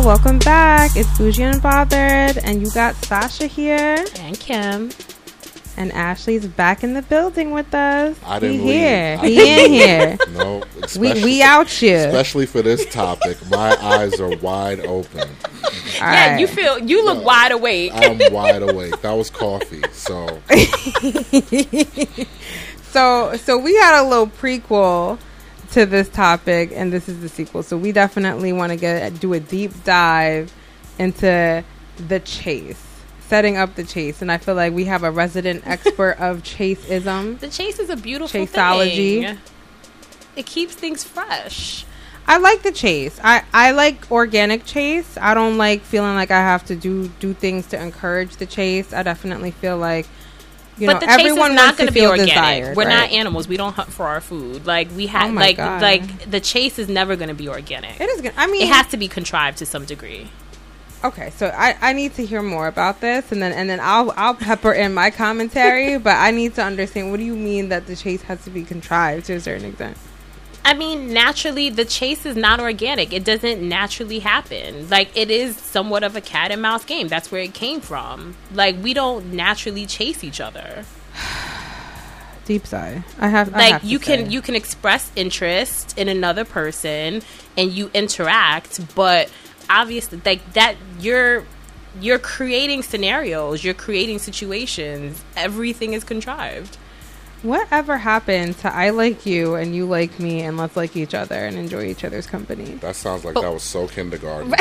y'all. Welcome back. It's Bougie Unbothered, and you got Sasha here, And Kim. and Ashley's back in the building with us. I didn't he leave. here. I He didn't in here. No, We we out here. especially for this topic. My eyes are wide open. All yeah, right. you feel you look No. wide awake. I'm wide awake. That was coffee. So So so we had a little prequel to this topic, and this is the sequel. So we definitely want to get do a deep dive into the chase, setting up the chase, and I feel like we have a resident expert of chaseism. the chase is a beautiful Chaseology. thing. It keeps things fresh. I like the chase. I, I like organic chase. I don't like feeling like I have to do do things to encourage the chase. I definitely feel like you but know the chase is not going to be organic. desired. We're not animals. We don't hunt for our food. Like we have, Oh like God. like the chase is never going to be organic. It is good. I mean, It has to be contrived to some degree. Okay, so I, I need to hear more about this, and then and then I'll I'll pepper in my commentary. but I need to understand what do you mean that the chase has to be contrived to a certain extent? I mean, naturally, the chase is not organic. It doesn't naturally happen. Like, it is somewhat of a cat and mouse game. That's where it came from. Like, we don't naturally chase each other. Deep sigh. I have I like have to you can say. you can express interest in another person and you interact but obviously like that you're you're creating scenarios you're creating situations everything is contrived Whatever happened to I like you and you like me and let's like each other and enjoy each other's company? that sounds like But- that was so kindergarten.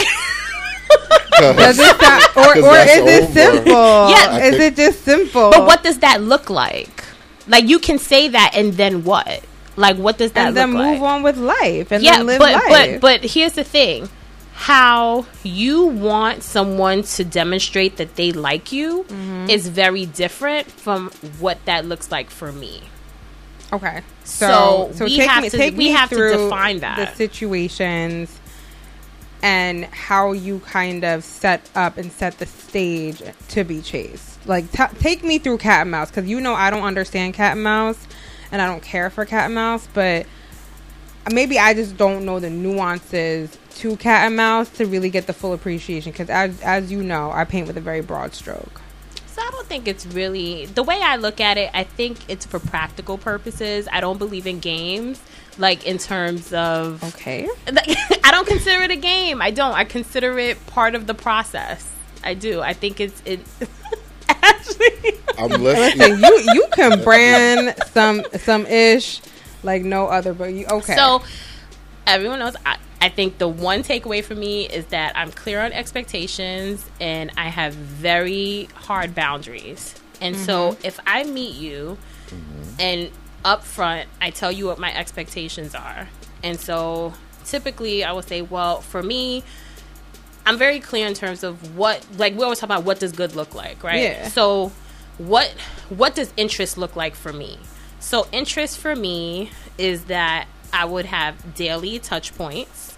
Does it sound, or 'Cause or that's is it simple? Yeah. is it just simple? but what does that look like like you can say that and then what like what does that look like? and then move like on with life and yeah then live but life. but but here's the thing how you want someone to demonstrate that they like you Mm-hmm. is very different from what that looks like for me Okay. So So, we have me, to- we have to define that. the situations and how you kind of set up and set the stage to be chased. Like, t- take me through cat and mouse because you know I don't understand cat and mouse, and I don't care for cat and mouse, but maybe I just don't know the nuances to cat and mouse to really get the full appreciation. Because as as you know, I paint with a very broad stroke. so i don't think it's really the way i look at it i think it's for practical purposes i don't believe in games like in terms of Okay. like, i don't consider it a game i don't i consider it part of the process i do i think it's it actually I'm Listen, listening. you you can brand some some ish like no other, but you okay? So everyone knows. I, I think the one takeaway for me is that I'm clear on expectations and I have very hard boundaries. And so Mm-hmm. if I meet you and up front I tell you what my expectations are. And so typically I would say, well, for me, I'm very clear in terms of what like we always talk about what does good look like, right? Yeah. So what what does interest look like for me? So interest for me is that I would have daily touch points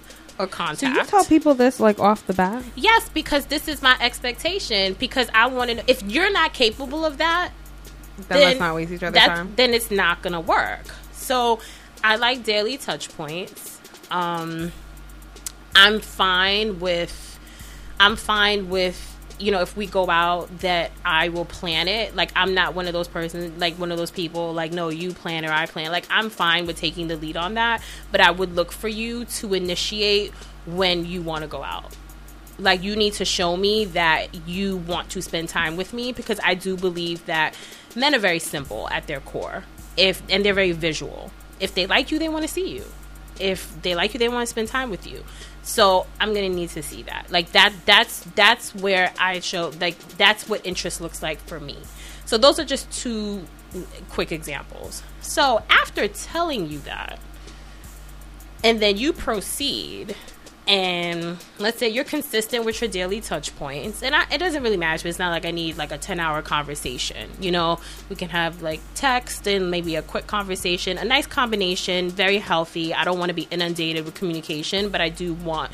or contact. you tell people this like off the bat? yes, because this is my expectation. Because I want to. know If you're not capable of that, Then, let's not waste each other's that- time. Then it's not gonna work. So I like daily touch points. Um, I'm fine with. I'm fine with you know if we go out that I will plan it. Like I'm not one of those persons like one of those people like no you plan or I plan. Like I'm fine with taking the lead on that, but I would look for you to initiate when you want to go out like you need to show me that you want to spend time with me because I do believe that men are very simple at their core. If and they're very visual. If they like you, they want to see you. If they like you, they want to spend time with you. So I'm gonna need to see that. Like that. That's that's where I show. Like that's what interest looks like for me. So those are just two quick examples. So after telling you that, and then you proceed and let's say you're consistent with your daily touch points and I, it doesn't really matter it's not like i need like a 10 hour conversation you know we can have like text and maybe a quick conversation a nice combination very healthy i don't want to be inundated with communication but i do want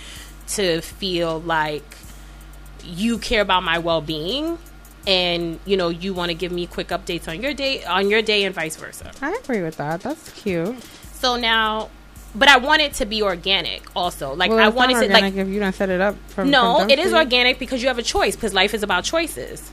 to feel like you care about my well-being and you know you want to give me quick updates on your day on your day and vice versa I agree with that. That's cute. so now, but I want it to be organic also. Like Well, I want it to like if you don't set it up from no, from it is organic because you have a choice because life is about choices.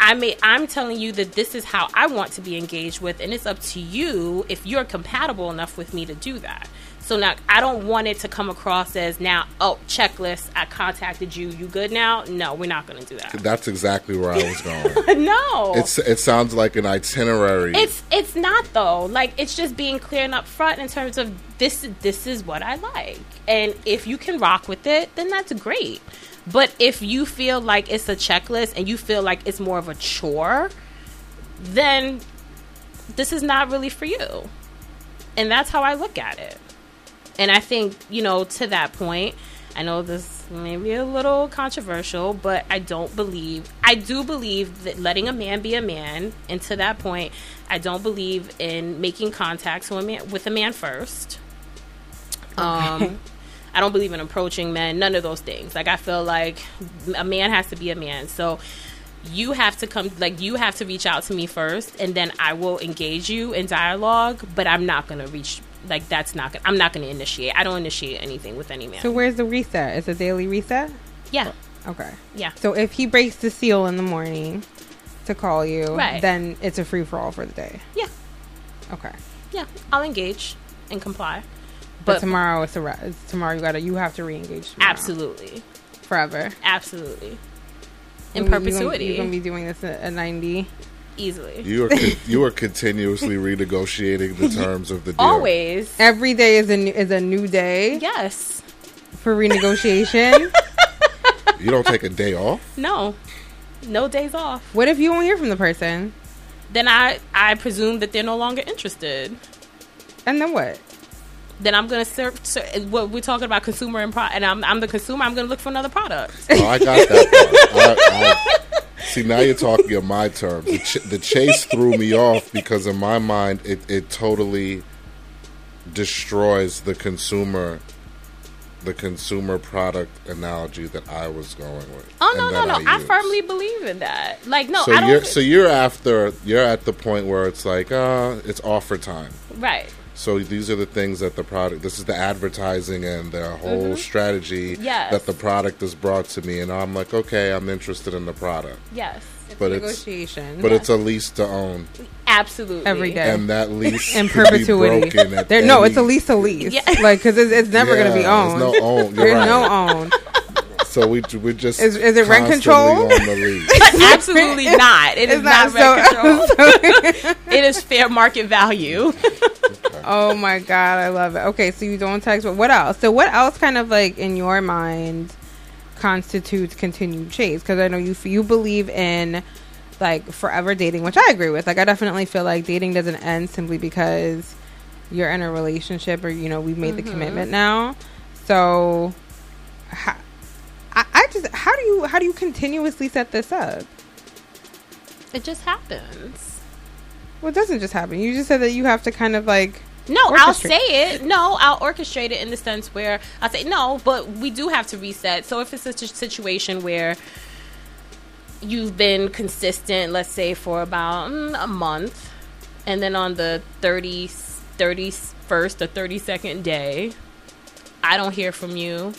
I may I'm telling you that this is how I want to be engaged with and it's up to you if you're compatible enough with me to do that. So now I don't want it to come across as now oh checklist I contacted you you good now? No, we're not going to do that. That's exactly where I was going. no. it's it sounds like an itinerary. It's it's not though. Like it's just being clear and upfront in terms of this this is what I like. And if you can rock with it, then that's great. But if you feel like it's a checklist and you feel like it's more of a chore, then this is not really for you. And that's how I look at it. And I think, you know, to that point, I know this may be a little controversial, but I don't believe, I do believe that letting a man be a man. And to that point, I don't believe in making contacts with a man, with a man first. Um, I don't believe in approaching men, none of those things. Like, I feel like a man has to be a man. So, you have to come like you have to reach out to me first and then i will engage you in dialogue but i'm not gonna reach like that's not gonna i'm not gonna initiate i don't initiate anything with any man So where's the reset? Is a daily reset? yeah Okay. yeah So if he breaks the seal in the morning to call you, Right. then it's a free for all for the day. yeah Okay. yeah i'll engage and comply But, but, tomorrow it's a re- tomorrow you gotta you have to re-engage tomorrow. absolutely forever absolutely in You- you gonna- perpetuity You're gonna be doing this at, at ninety. Easily you are con- you are continuously renegotiating the terms of the deal. always Every day is a new, is a new day yes for renegotiation. You don't take a day off. no no days off what if you won't hear from the person? then i i presume that they're no longer interested And then what? then I'm gonna serve. ser- what we're talking about, consumer and pro, and I'm I'm the consumer. I'm gonna look for another product. Oh, I got that. Part. I, I, see, now you're talking in my terms. The, ch- the chase threw me off because in my mind, it, it totally destroys the consumer, the consumer product analogy that I was going with. Oh no, no, no! I, use. firmly believe in that. Like no, So I you're so you're after you're at the point where it's like uh it's offer time. right. So these are the things that the product. This is the advertising and the whole strategy Mm-hmm. Yes. that the product is brought to me, and I'm like, okay, I'm interested in the product, Yes. but it's negotiation. but it's a lease to own, Absolutely. Every day. and that lease in could be perpetuity. broken at There, no, it's a lease to lease. Yeah. Like because it's, it's never going to be owned. There's no own. You're There's right. no own. So we we just Is- is it rent constantly control? on the lease. Absolutely not. It is It's not, not rent control. so. it is fair market value. Oh my god, I love it. Okay, so you don't text, but what else? So what else kind of like in your mind constitutes continued chase? Because I know you you believe in like forever dating, which I agree with. Like I definitely feel like dating doesn't end simply because you're in a relationship or you know we've made the mm-hmm. commitment now. So. How, I, I just how do you how do you continuously set this up? It just happens. Well, it doesn't just happen. You just said that you have to kind of like No, I'll say it. No, I'll orchestrate it in the sense where I'll say no, but we do have to reset. So if it's a situation where you've been consistent, let's say for about mm, a month, and then on the 30, 31st or 32nd day, I don't hear from you.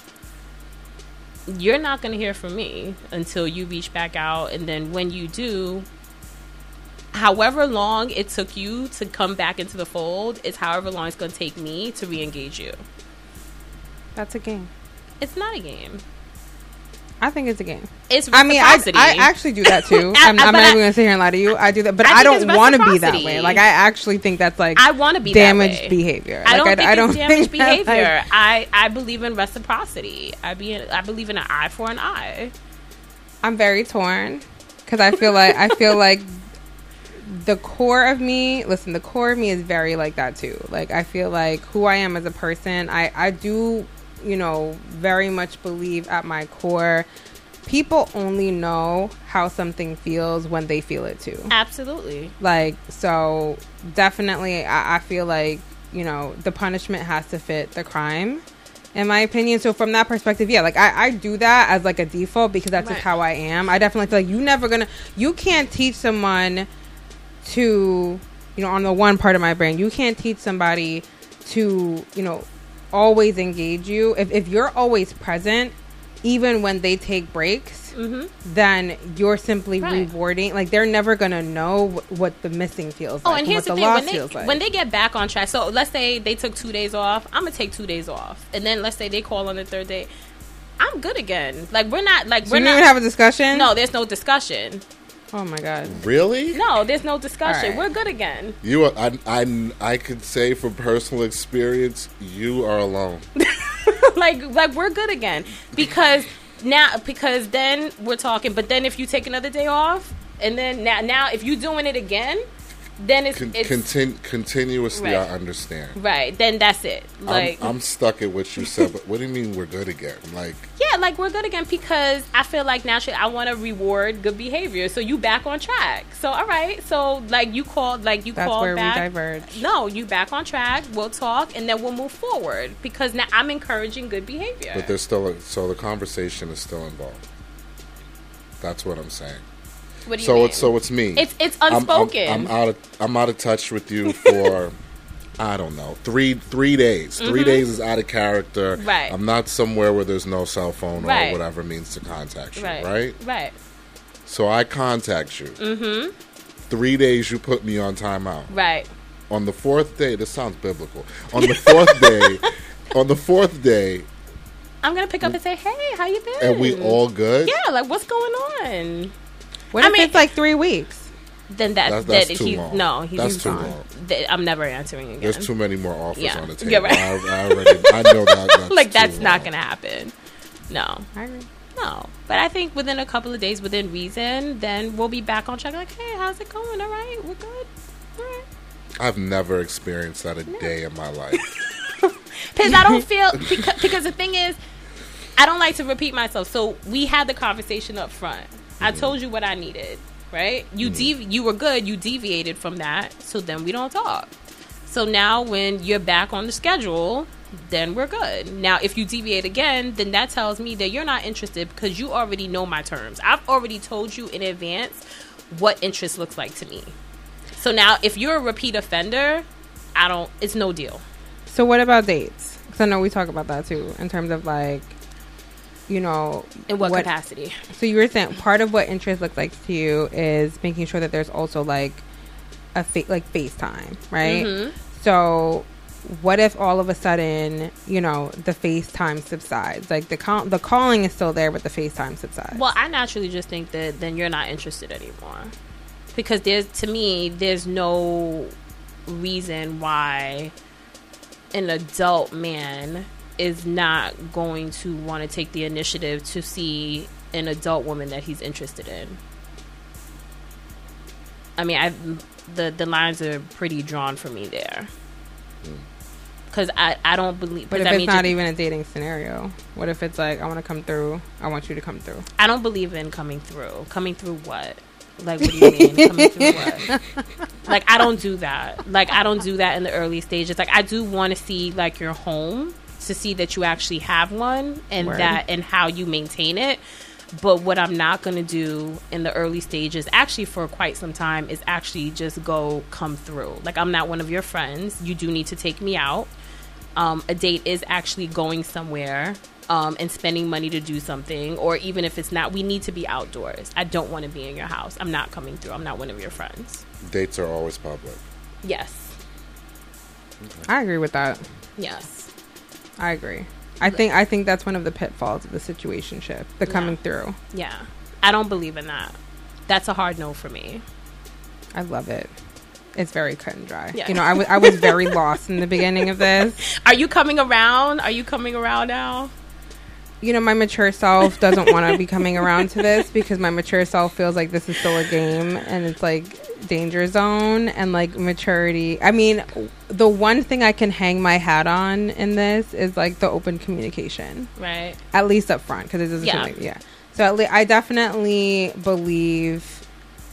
You're not going to hear from me until you reach back out. And then when you do, however long it took you to come back into the fold is however long it's going to take me to re-engage you. that's a game. It's not a game. I think it's a game. It's I mean, I. I actually do that too. I- I'm, I- I'm not I- even gonna sit here and lie to you. I do that, but I I, don't want to be that way. Like I actually think that's like I want to be damaged behavior. I Like, don't think it's damaged think that, like- behavior. I I believe in reciprocity. I be I believe in an eye for an eye. I'm very torn because I feel like I feel like the core of me. Listen, the core of me is very like that too. Like I feel like who I am as a person. I I do you know very much believe at my core. People only know how something feels when they feel it too. Absolutely. Like, so definitely, I, I feel like, you know, the punishment has to fit the crime, in my opinion. So, from that perspective, yeah, like, I, I do that as like a default because that's just how I am. I definitely feel like you never gonna, you can't teach someone to, you know, on the one part of my brain, you can't teach somebody to, you know, always engage you, if if you're always present, even when they take breaks, then you're simply Mm-hmm. Right. rewarding. Like they're never gonna know wh- what the missing feels Oh, like, and and here's what the the, thing: when they like. when they get back on track. So let's say they took two days off. I'm gonna take two days off, and then let's say they call on the third day. I'm good again. Like we're not like so we're not. even have a discussion. no, there's no discussion. Oh my god. Really? No, there's no discussion. Right. We're good again. You, are, I, I, I could say from personal experience, you are alone. like like we're good again because now because then we're talking. But then if you take another day off, and then now now if you're doing it again, then it's Con- it's contin- continuously, Right. I understand. right. Then that's it. Like I'm, I'm stuck at what you said, but what do you mean we're good again? Like, Yeah, like we're good again because I feel like naturally I want to reward good behavior. So you back on track. So all right. So like you called, like you That's called where back. we diverge. No, you back on track. We'll talk and then we'll move forward because now I'm encouraging good behavior. but there's still a, so the conversation is still involved. That's what I'm saying. What do you So mean? it's so it's me. It's- it's I'm- I'm- unspoken. I'm, out of I'm out of touch with you for I don't know three three days. 3 days is out of character. Mm-hmm. Right. I'm not somewhere where there's no cell phone or Right. whatever means to contact you. right, Right. right, So I contact you. Mm-hmm. Three days you put me on timeout. right. On the fourth day, this sounds biblical. On the fourth day, on the fourth day, I'm gonna pick up and say, "Hey, how you been?" and we all good. yeah, like what's going on? What I if mean- it's like three weeks? Then that That's- that's that too he's long. no, he's That's he's too gone. long. Th- I'm never answering again. There's too many more offers Yeah. on the table. You're right. I, I already, I know that. That's like too that's not long. gonna happen. No. I agree. No, but I think within a couple of days, within reason, then we'll be back on track. Like, hey, how's it going? All right, we're good. All right. I've never experienced that a day in my life. Because I don't feel because, because the thing is, I don't like to repeat myself. So we had the conversation up front. I told you what I needed, right? You mm-hmm. devi- you were good. You deviated from that, so then we don't talk. So now when you're back on the schedule, then we're good. Now if you deviate again, then that tells me that you're not interested because you already know my terms. I've already told you in advance what interest looks like to me. So now if you're a repeat offender, I don't it's no deal. So what about dates? Because I know we talk about that too in terms of like, you know, In what, capacity? So you were saying part of what interest looks like to you is making sure that there's also like a fa- like FaceTime, right? Mhm. So what if all of a sudden, you know, the FaceTime subsides? Like the call- the calling is still there, but the FaceTime subsides. Well, I naturally just think that then you're not interested anymore. Because there's to me, there's no reason why an adult man is not going to want to take the initiative to see an adult woman that he's interested in. I mean, I the the lines are pretty drawn for me there. Hmm. Because I, I don't believe. But if I it's mean, not just- even a dating scenario, what if it's like I want to come through? I want you to come through. I don't believe in coming through. Coming through what? Like, what do you mean? coming through what? Like, I don't do that. Like, I don't do that in the early stages. Like, I do want to see like your home to see that you actually have one and Word. that and how you maintain it. But what I'm not going to do in the early stages, actually for quite some time, is actually just go come through. Like, I'm not one of your friends. You do need to take me out. Um, a date is actually going somewhere um, and spending money to do something, or even if it's not, we need to be outdoors. I don't want to be in your house. I'm not coming through. I'm not one of your friends. Dates are always public. Yes. I agree with that. Yes. I agree. I think I think that's one of the pitfalls of the situation ship, the coming through. Yeah. I don't believe in that. That's a hard no for me. I love it. It's very cut and dry. Yeah. You know, I I was very lost in the beginning of this. Are you coming around? Are you coming around now? You know, my mature self doesn't want to be coming around to this because my mature self feels like this is still a game and it's like danger zone and like maturity. I mean, the one thing I can hang my hat on in this is like the open communication. Right. at least up front because it doesn't Yeah. seem like yeah so at least i definitely believe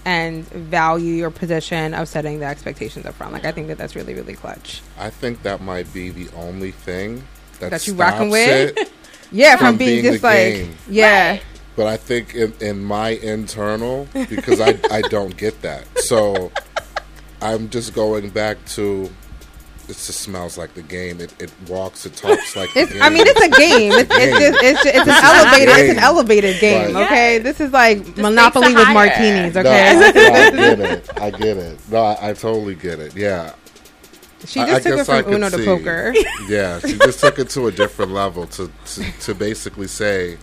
and value your position of setting the expectations up front like i think that that's really really clutch I think that might be the only thing that, That you stops rocking with? it. yeah From from being, being just the like game. yeah Right. But I think in, in my internal, because I, I don't get that. So I'm just going back to it just smells like the game. It, it walks, it talks like. It's, the game. I mean, it's a game. It's, it's, Game. just, it's, just, it's an elevated. It's an game. elevated game. Right. Okay, Yeah. this is like stakes Monopoly with higher. martinis. No, Okay, I, I get it. I get it. No, I, I totally get it. Yeah. She I- just I took it guess I from could Uno to see. poker. Yeah, she just took it to a different level to, to to basically say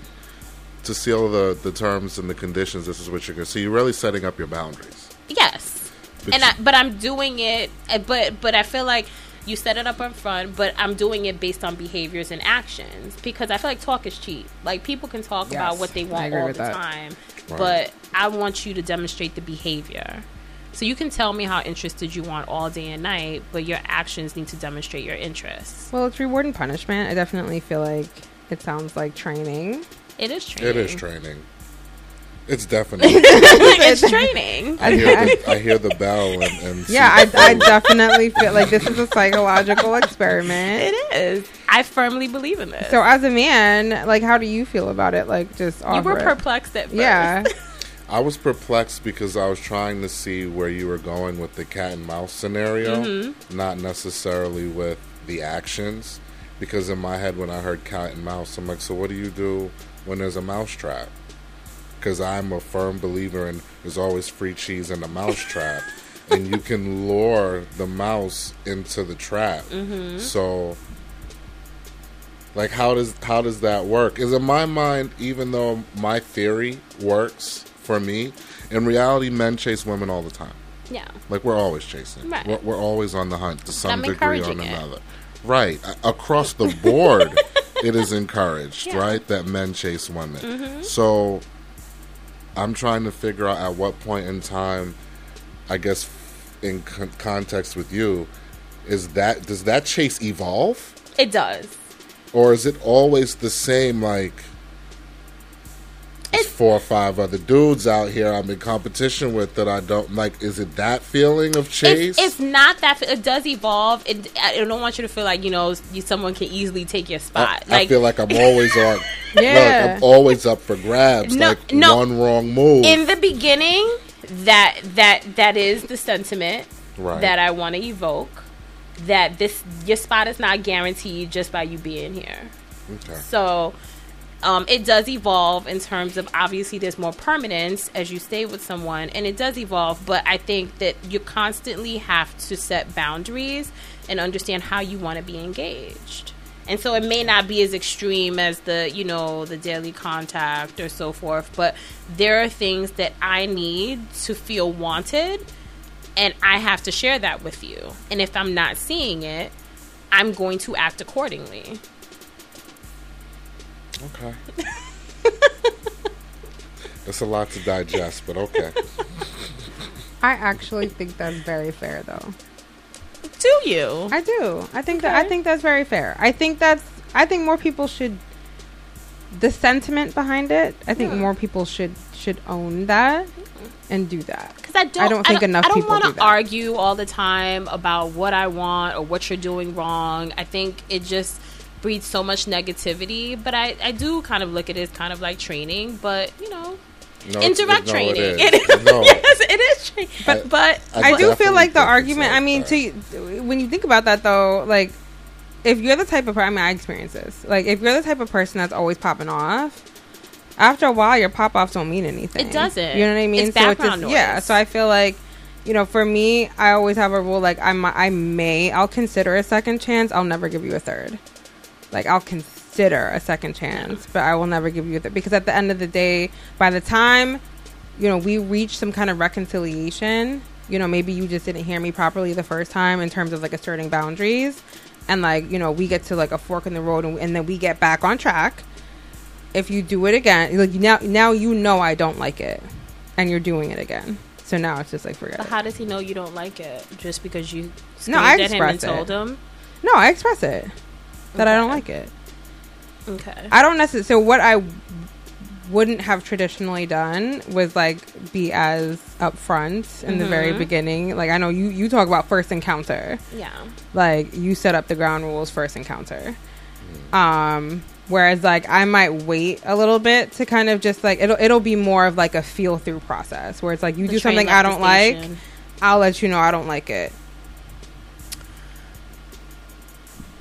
to seal the the terms and the conditions. This is what you're going to see. You're really setting up your boundaries. Yes, But and you- I, but I'm doing it. uh, But but I feel like you set it up in front, but I'm doing it based on behaviors and actions because I feel like talk is cheap. Like people can talk about what they want all the that. time, Right. but I want you to demonstrate the behavior. So you can tell me how interested you want all day and night, but your actions need to demonstrate your interest. Well, it's reward and punishment. I definitely feel like it sounds like training. It is training. It is training. It's definitely. it's training. I hear the, I hear the bell and, and Yeah, I, I definitely feel like this is a psychological experiment. It is. I firmly believe in this. So, as a man, like, how do you feel about it? Like, just you offer were it? perplexed at first. Yeah, I was perplexed because I was trying to see where you were going with the cat and mouse scenario, Mm-hmm. not necessarily with the actions. Because in my head, when I heard cat and mouse, I'm like, so what do you do when there's a mouse trap? Because I'm a firm believer in there's always free cheese in the mouse trap, and you can lure the mouse into the trap. Mm-hmm. So, like, how does how does that work? Is in my mind, even though my theory works for me, in reality, men chase women all the time. Yeah. Like we're always chasing. Right. We're, we're always on the hunt to some degree or encouraging it. another. Right. Across the board, it is encouraged, Yeah. Mm-hmm. right, that men chase women. So I'm trying to figure out at what point in time, I guess, in con- context with you, is that does that chase evolve, It does. or is it always the same? Like. There's four or five other dudes out here I'm in competition with that I don't like. Is it that feeling of chase? It's, it's not that it does evolve. It, I don't want you to feel like you know you, someone can easily take your spot. I like feel like I'm always on. Yeah. Look, I'm always up for grabs. No, like no. one wrong move. in the beginning, that that that is the sentiment Right. that I want to evoke. That this your spot is not guaranteed just by you being here. okay. So um, it does evolve in terms of obviously there's more permanence as you stay with someone, and it does evolve. But I think that you constantly have to set boundaries and understand how you want to be engaged. And so it may not be as extreme as the you know the daily contact or so forth, but there are things that I need to feel wanted, and I have to share that with you. And if I'm not seeing it, I'm going to act accordingly. Okay. That's a lot to digest, but okay. I actually think that's very fair, though. Do you? I do. I think that I think that's very fair. I think that's. I think more people should. The sentiment behind it. I think Yeah. more people should should own that and do that. Because I don't. I don't think enough I don't want to that. argue all the time about what I want or what you're doing wrong. I think it just breeds so much negativity. But I, I do kind of look at it as kind of like training. But you know, No, indirect no, training. It is. No, yes, it is training. But- But, I I do feel like the argument. like I mean, that. to when you think about that though, like if you're the type of per- I mean, I experience this. Like if you're the type of person that's always popping off, after a while, your pop offs don't mean anything. It doesn't. You know what I mean? It's background yeah. noise. So I feel like. You know, for me, I always have a rule like I mi- I may I'll consider a second chance. I'll never give you a third. Like I'll consider a second chance, but I will never give you that because at the end of the day, by the time you know we reach some kind of reconciliation, you know maybe you just didn't hear me properly the first time in terms of like asserting boundaries, and like you know we get to like a fork in the road and, and then we get back on track. If you do it again, like now now you know I don't like it, and you're doing it again. So now it's just like forget but it. how does he know you don't like it? Just because you No, I at him and it. told him. No, I express it that I don't like it. Okay. I don't necessarily. So what I wouldn't have traditionally done was like be as upfront in the very Mhm. beginning. Like I know you you talk about first encounter. yeah. Like you set up the ground rules first encounter. Um whereas like I might wait a little bit to kind of just like it'll it'll be more of like a feel through process where it's like you The do something I don't like. I'll let you know I don't like it.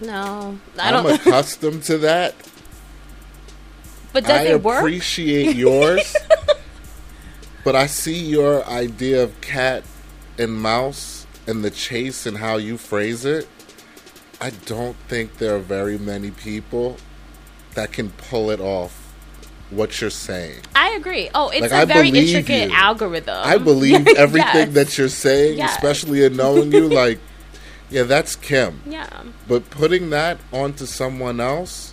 No, I I'm don't. accustomed to that. but does I it work? appreciate yours, but I see your idea of cat and mouse and the chase and how you phrase it. I don't think there are very many people that can pull it off. What you're saying, I agree. Oh, it's Like, a I very intricate you. algorithm. I believe everything Yes. that you're saying, Yes. especially in knowing you. Like, yeah, that's Kim. Yeah. But putting that onto someone else,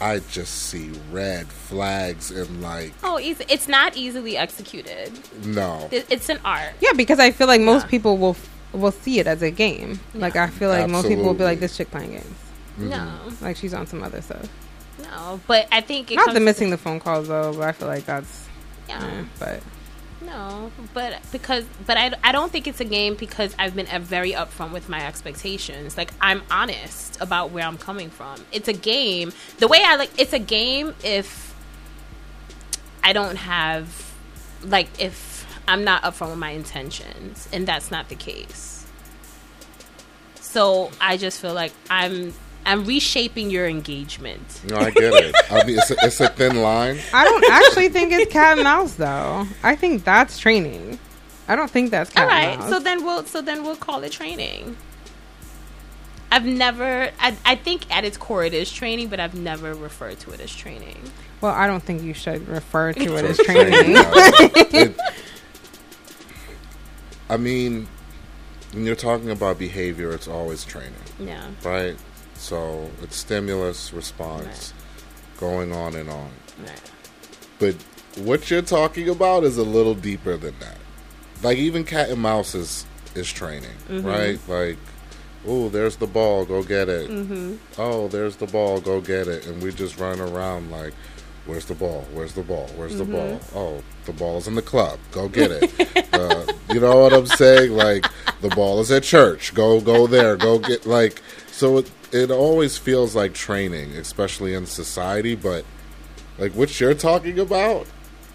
I just see red flags and like, Oh, easy. It's not easily executed. no. It's an art. Yeah, because I feel like most Yeah. people will will see it as a game. Like I feel like most people will be like, "This chick playing games." No, Like she's on some other stuff. no. But I think it Not comes the missing the phone calls though, but I feel like that's. Yeah. eh, but No, but because but I, I don't think it's a game because I've been very upfront with my expectations. Like I'm honest about where I'm coming from. It's a game. The way I like it's a game if I don't have like if I'm not upfront with my intentions and that's not the case. So I just feel like I'm I'm reshaping your engagement. No, I get it. I mean, it's a, it's a thin line. I don't actually think it's cat and mouse though. I think that's training. I don't think that's cat All right, and mouse. so then we'll so then we'll call it training. I've never. I, I think at its core it is training, but I've never referred to it as training. well, I don't think you should refer to it as training. yeah. It- I mean, when you're talking about behavior, it's always training, Yeah. right? So it's stimulus, response, going on and on. Right. But what you're talking about is a little deeper than that. Like even cat and mouse is is training, Mm-hmm. right? Like, oh, there's the ball, go get it. Mm-hmm. Oh, there's the ball, go get it. And we just run around like, where's the ball? Where's the ball? Where's the ball? Mm-hmm. Oh, the ball's in the club, go get it. uh, you know what I'm saying? Like the ball is at church, go go there, go get like. So it it always feels like training, especially in society, but like what you're talking about,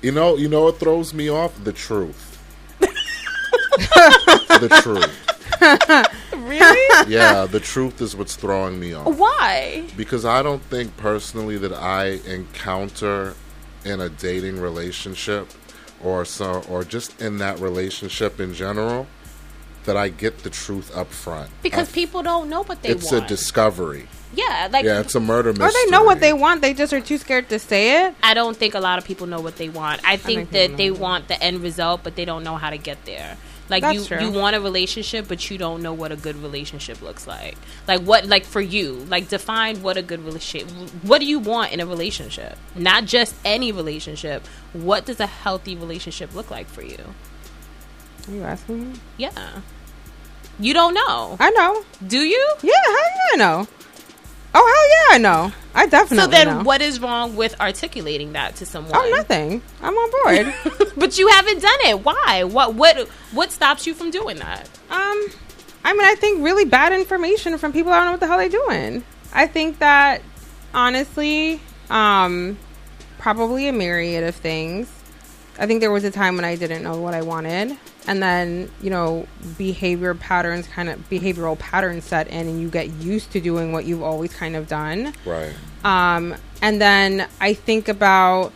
you know, you know what throws me off? The truth. the truth. Really? Yeah, the truth is what's throwing me off. Why? Because I don't think personally that I encounter in a dating relationship or so or just in that relationship in general that I get the truth up front. Because I- people don't know what they it's want. It's a discovery. yeah, like Yeah, it's a murder mystery. or they know what they want, they just are too scared to say it. I don't think a lot of people know what they want. I think think people that they want the end result, but they don't know how to get there. Like That's you, true. you want a relationship, but you don't know what a good relationship looks like. Like what, like for you, like define what a good relationship. What do you want in a relationship? Not just any relationship. What does a healthy relationship look like for you? Are you asking me? Yeah, you don't know, I know. do you? Yeah, hell yeah, I know. Oh hell yeah, I know. I definitely So then, know. what is wrong with articulating that to someone? Oh, nothing. I'm on board. but you haven't done it. Why? What? What? What stops you from doing that? Um, I mean, I think really bad information from people I don't know what the hell they're doing. I think that honestly, um, probably a myriad of things. I think there was a time when I didn't know what I wanted, and then you know, behavior patterns, kind of behavioral patterns set in, and you get used to doing what you've always kind of done. Right. Um, and then I think about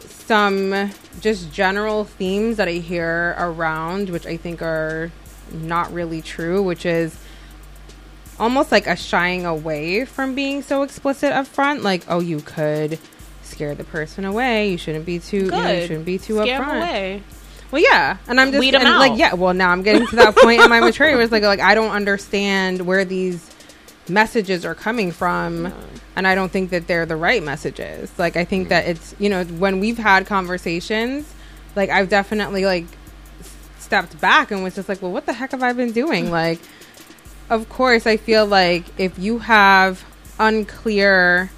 some just general themes that I hear around, which I think are not really true, which is almost like a shying away from being so explicit up front. Like, oh, you could scare the person away. You shouldn't be too. You, know, you shouldn't be too Scare 'em upfront. away. Well, yeah, and I'm just Weed and, like, yeah. Well, now I'm getting to that point in my maturity where it's like, like I don't understand where these messages are coming from, and I don't think that they're the right messages. Like, I think that it's you know when we've had conversations, like I've definitely like stepped back and was just like, well, what the heck have I been doing? like, of course, I feel like if you have unclear,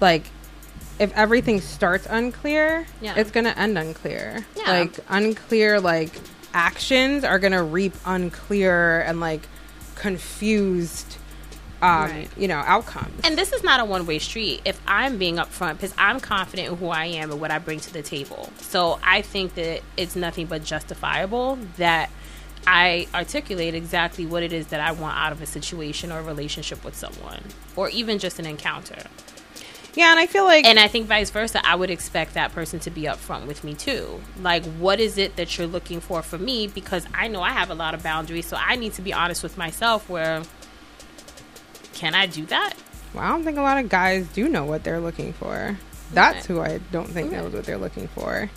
like if everything starts unclear, Yeah. it's going to end unclear. Yeah. Like unclear like actions are going to reap unclear and like confused um, Right. you know, outcomes. And this is not a one way street. If I'm being upfront, because I'm confident in who I am and what I bring to the table. So I think that it's nothing but justifiable that I articulate exactly what it is that I want out of a situation or a relationship with someone, or even just an encounter. Yeah, and I feel like And I think vice versa, I would expect that person to be upfront with me too. Like, what is it that you're looking for from me? Because I know I have a lot of boundaries, so I need to be honest with myself. Where can I do that? well, I don't think a lot of guys do know what they're looking for. That's Okay. who I don't think Okay. knows what they're looking for.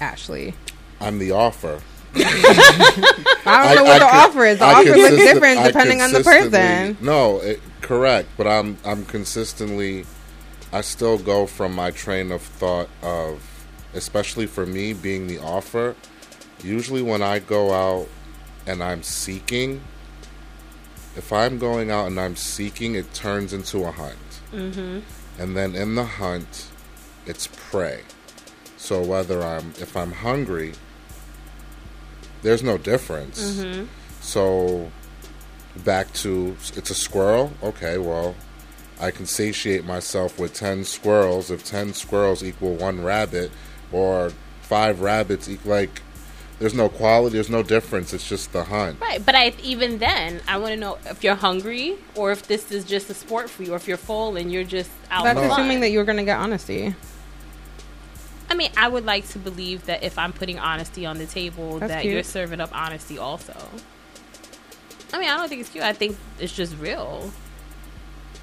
Ashley. I'm the offer. I don't know what the con- offer is. The I offer looks different I depending on the person. No, it, correct, but I'm I'm consistently. I still go from my train of thought of, especially for me being the offer. Usually, when I go out and I'm seeking, if I'm going out and I'm seeking, it turns into a hunt, mm-hmm. and then in the hunt, it's prey. So whether I'm if I'm hungry, there's no difference. So back to it's a squirrel. Okay, well, I can satiate myself with 10 squirrels if 10 squirrels equal one rabbit or 5 rabbits equal like there's no quality, there's no difference. It's just the hunt. Right, but I even then I want to know if you're hungry or if this is just a sport for you, or if you're full and you're just out. That's for assuming that you're going to get honesty. I mean, I would like to believe that if I'm putting honesty on the table, That's that cute. you're serving up honesty also. I mean, I don't think it's cute. I think it's just real.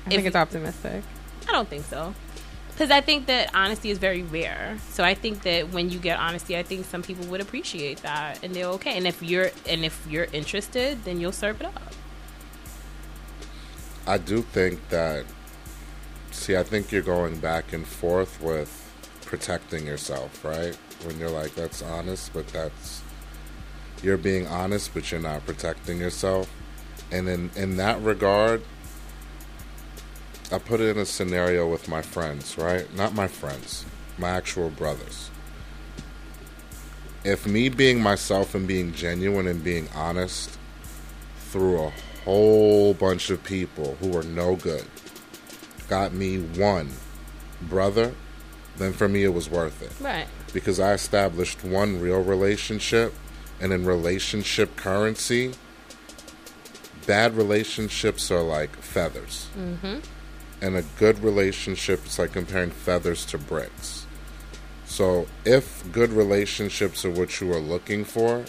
I If- think it's optimistic. I don't think so. Because I think that honesty is very rare. So I think that when you get honesty, I think some people would appreciate that and they're okay. And if you're and if you're interested, then you'll serve it up. I do think that see, I think you're going back and forth with protecting yourself, right? When you're like that's honest, but that's you're being honest but you're not protecting yourself. And in in that regard, I put it in a scenario with my friends, right? Not my friends, my actual brothers. If me being myself and being genuine and being honest through a whole bunch of people who were no good got me one brother, then for me it was worth it Right. because I established one real relationship, and in relationship currency, bad relationships are like feathers. Mm-hmm. And a good relationship is like comparing feathers to bricks. So, if good relationships are what you are looking for,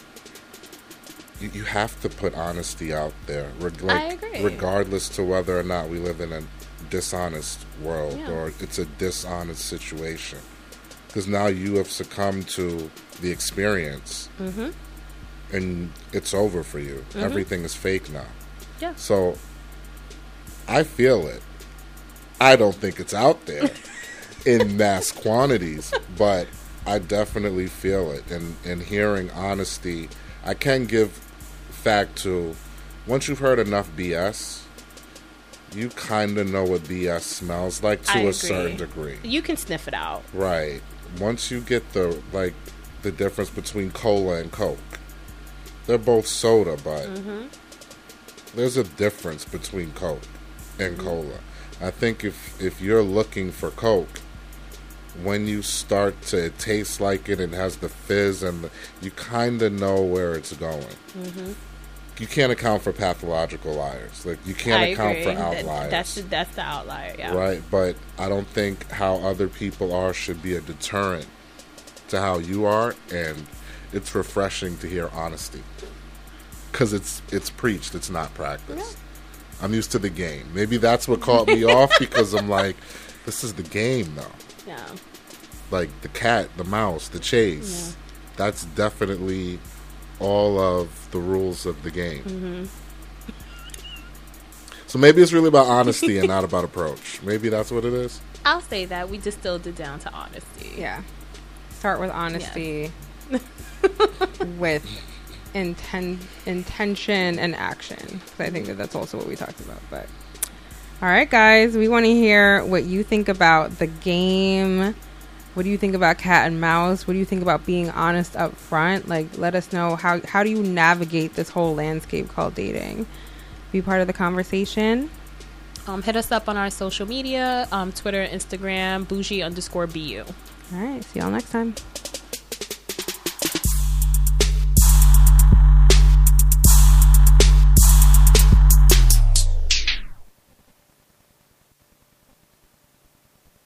you, you have to put honesty out there, reg- like, agree. regardless to whether or not we live in a dishonest world Yeah. or it's a dishonest situation because now you have succumbed to the experience Mm-hmm. and it's over for you everything is fake now Yeah. so i feel it i don't think it's out there in mass quantities but i definitely feel it and and hearing honesty i can give fact to once you've heard enough bs you kind of know what bs smells like to I a agree. certain degree You can sniff it out. Right. Once you get the like the difference between cola and coke, they're both soda, but mm-hmm. there's a difference between coke and mm-hmm. cola. I think if if you're looking for coke, when you start to taste like it and has the fizz and the, you kind of know where it's going. Mm-hmm. You can't account for pathological liars. Like you can't I account agree. for outliers that's the, that's the outlier. Yeah. right? But I don't think how other people are should be a deterrent to how you are, and it's refreshing to hear honesty because it's it's preached, it's not practiced. I'm used to the game. Maybe that's what caught me off because I'm like, this is the game though. Yeah. Like the cat, the mouse, the chase. Yeah. That's definitely all of the rules of the game. Mm-hmm. So maybe it's really about honesty and not about approach. Maybe that's what it is. I'll say that we distilled it down to honesty. Yeah. Start with honesty with inten- intention and action. I think that that's also what we talked about. But all right, guys, we want to hear what you think about the game. What do you think about cat and mouse? What do you think about being honest up front? Like, let us know how how do you navigate this whole landscape called dating. Be part of the conversation. Um, hit us up on our social media, um, Twitter, Instagram, bougie underscore bu. All right, see y'all next time.